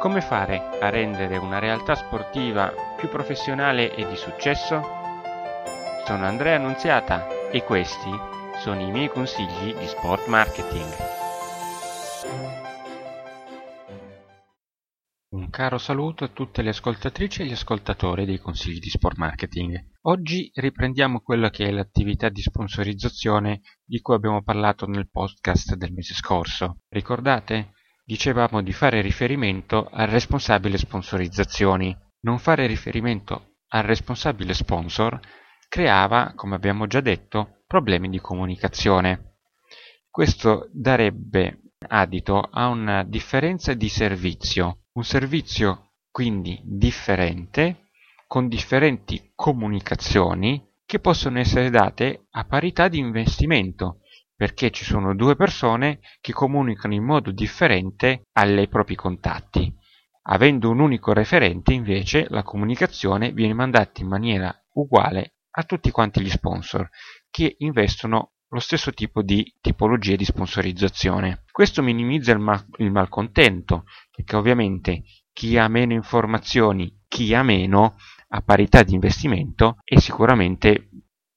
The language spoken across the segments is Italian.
Come fare a rendere una realtà sportiva più professionale e di successo? Sono Andrea Annunziata e questi sono i miei consigli di sport marketing. Un caro saluto a tutte le ascoltatrici e gli ascoltatori dei consigli di sport marketing. Oggi riprendiamo quella che è l'attività di sponsorizzazione di cui abbiamo parlato nel podcast del mese scorso. Ricordate? Dicevamo di fare riferimento al responsabile sponsorizzazioni. Non fare riferimento al responsabile sponsor creava, come abbiamo già detto, problemi di comunicazione. Questo darebbe adito a una differenza di servizio, un servizio quindi differente, con differenti comunicazioni che possono essere date a parità di investimento, perché ci sono due persone che comunicano in modo differente ai propri contatti. Avendo un unico referente, invece, la comunicazione viene mandata in maniera uguale a tutti quanti gli sponsor che investono lo stesso tipo di tipologie di sponsorizzazione. Questo minimizza il, mal- il malcontento, perché ovviamente chi ha meno informazioni, chi ha meno, a parità di investimento, è sicuramente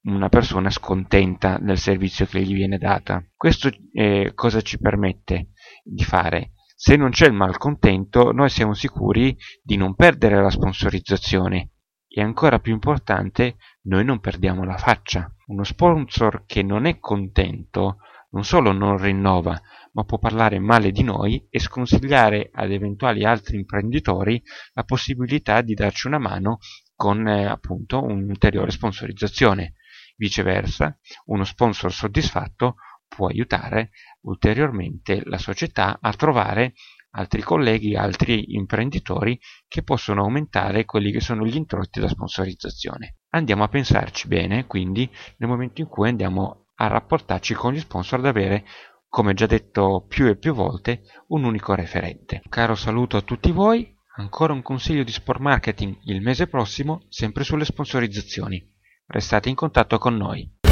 una persona scontenta del servizio che gli viene data. Questo eh, cosa ci permette di fare? Se non c'è il malcontento, noi siamo sicuri di non perdere la sponsorizzazione e ancora più importante, noi non perdiamo la faccia. Uno sponsor che non è contento non solo non rinnova, ma può parlare male di noi e sconsigliare ad eventuali altri imprenditori la possibilità di darci una mano con eh, appunto un'ulteriore sponsorizzazione. Viceversa, uno sponsor soddisfatto può aiutare ulteriormente la società a trovare altri colleghi, altri imprenditori che possono aumentare quelli che sono gli introiti da sponsorizzazione. Andiamo a pensarci bene, quindi, nel momento in cui andiamo a rapportarci con gli sponsor ad avere, come già detto più e più volte, un unico referente. Caro saluto a tutti voi, ancora un consiglio di sport marketing il mese prossimo, sempre sulle sponsorizzazioni. Restate in contatto con noi.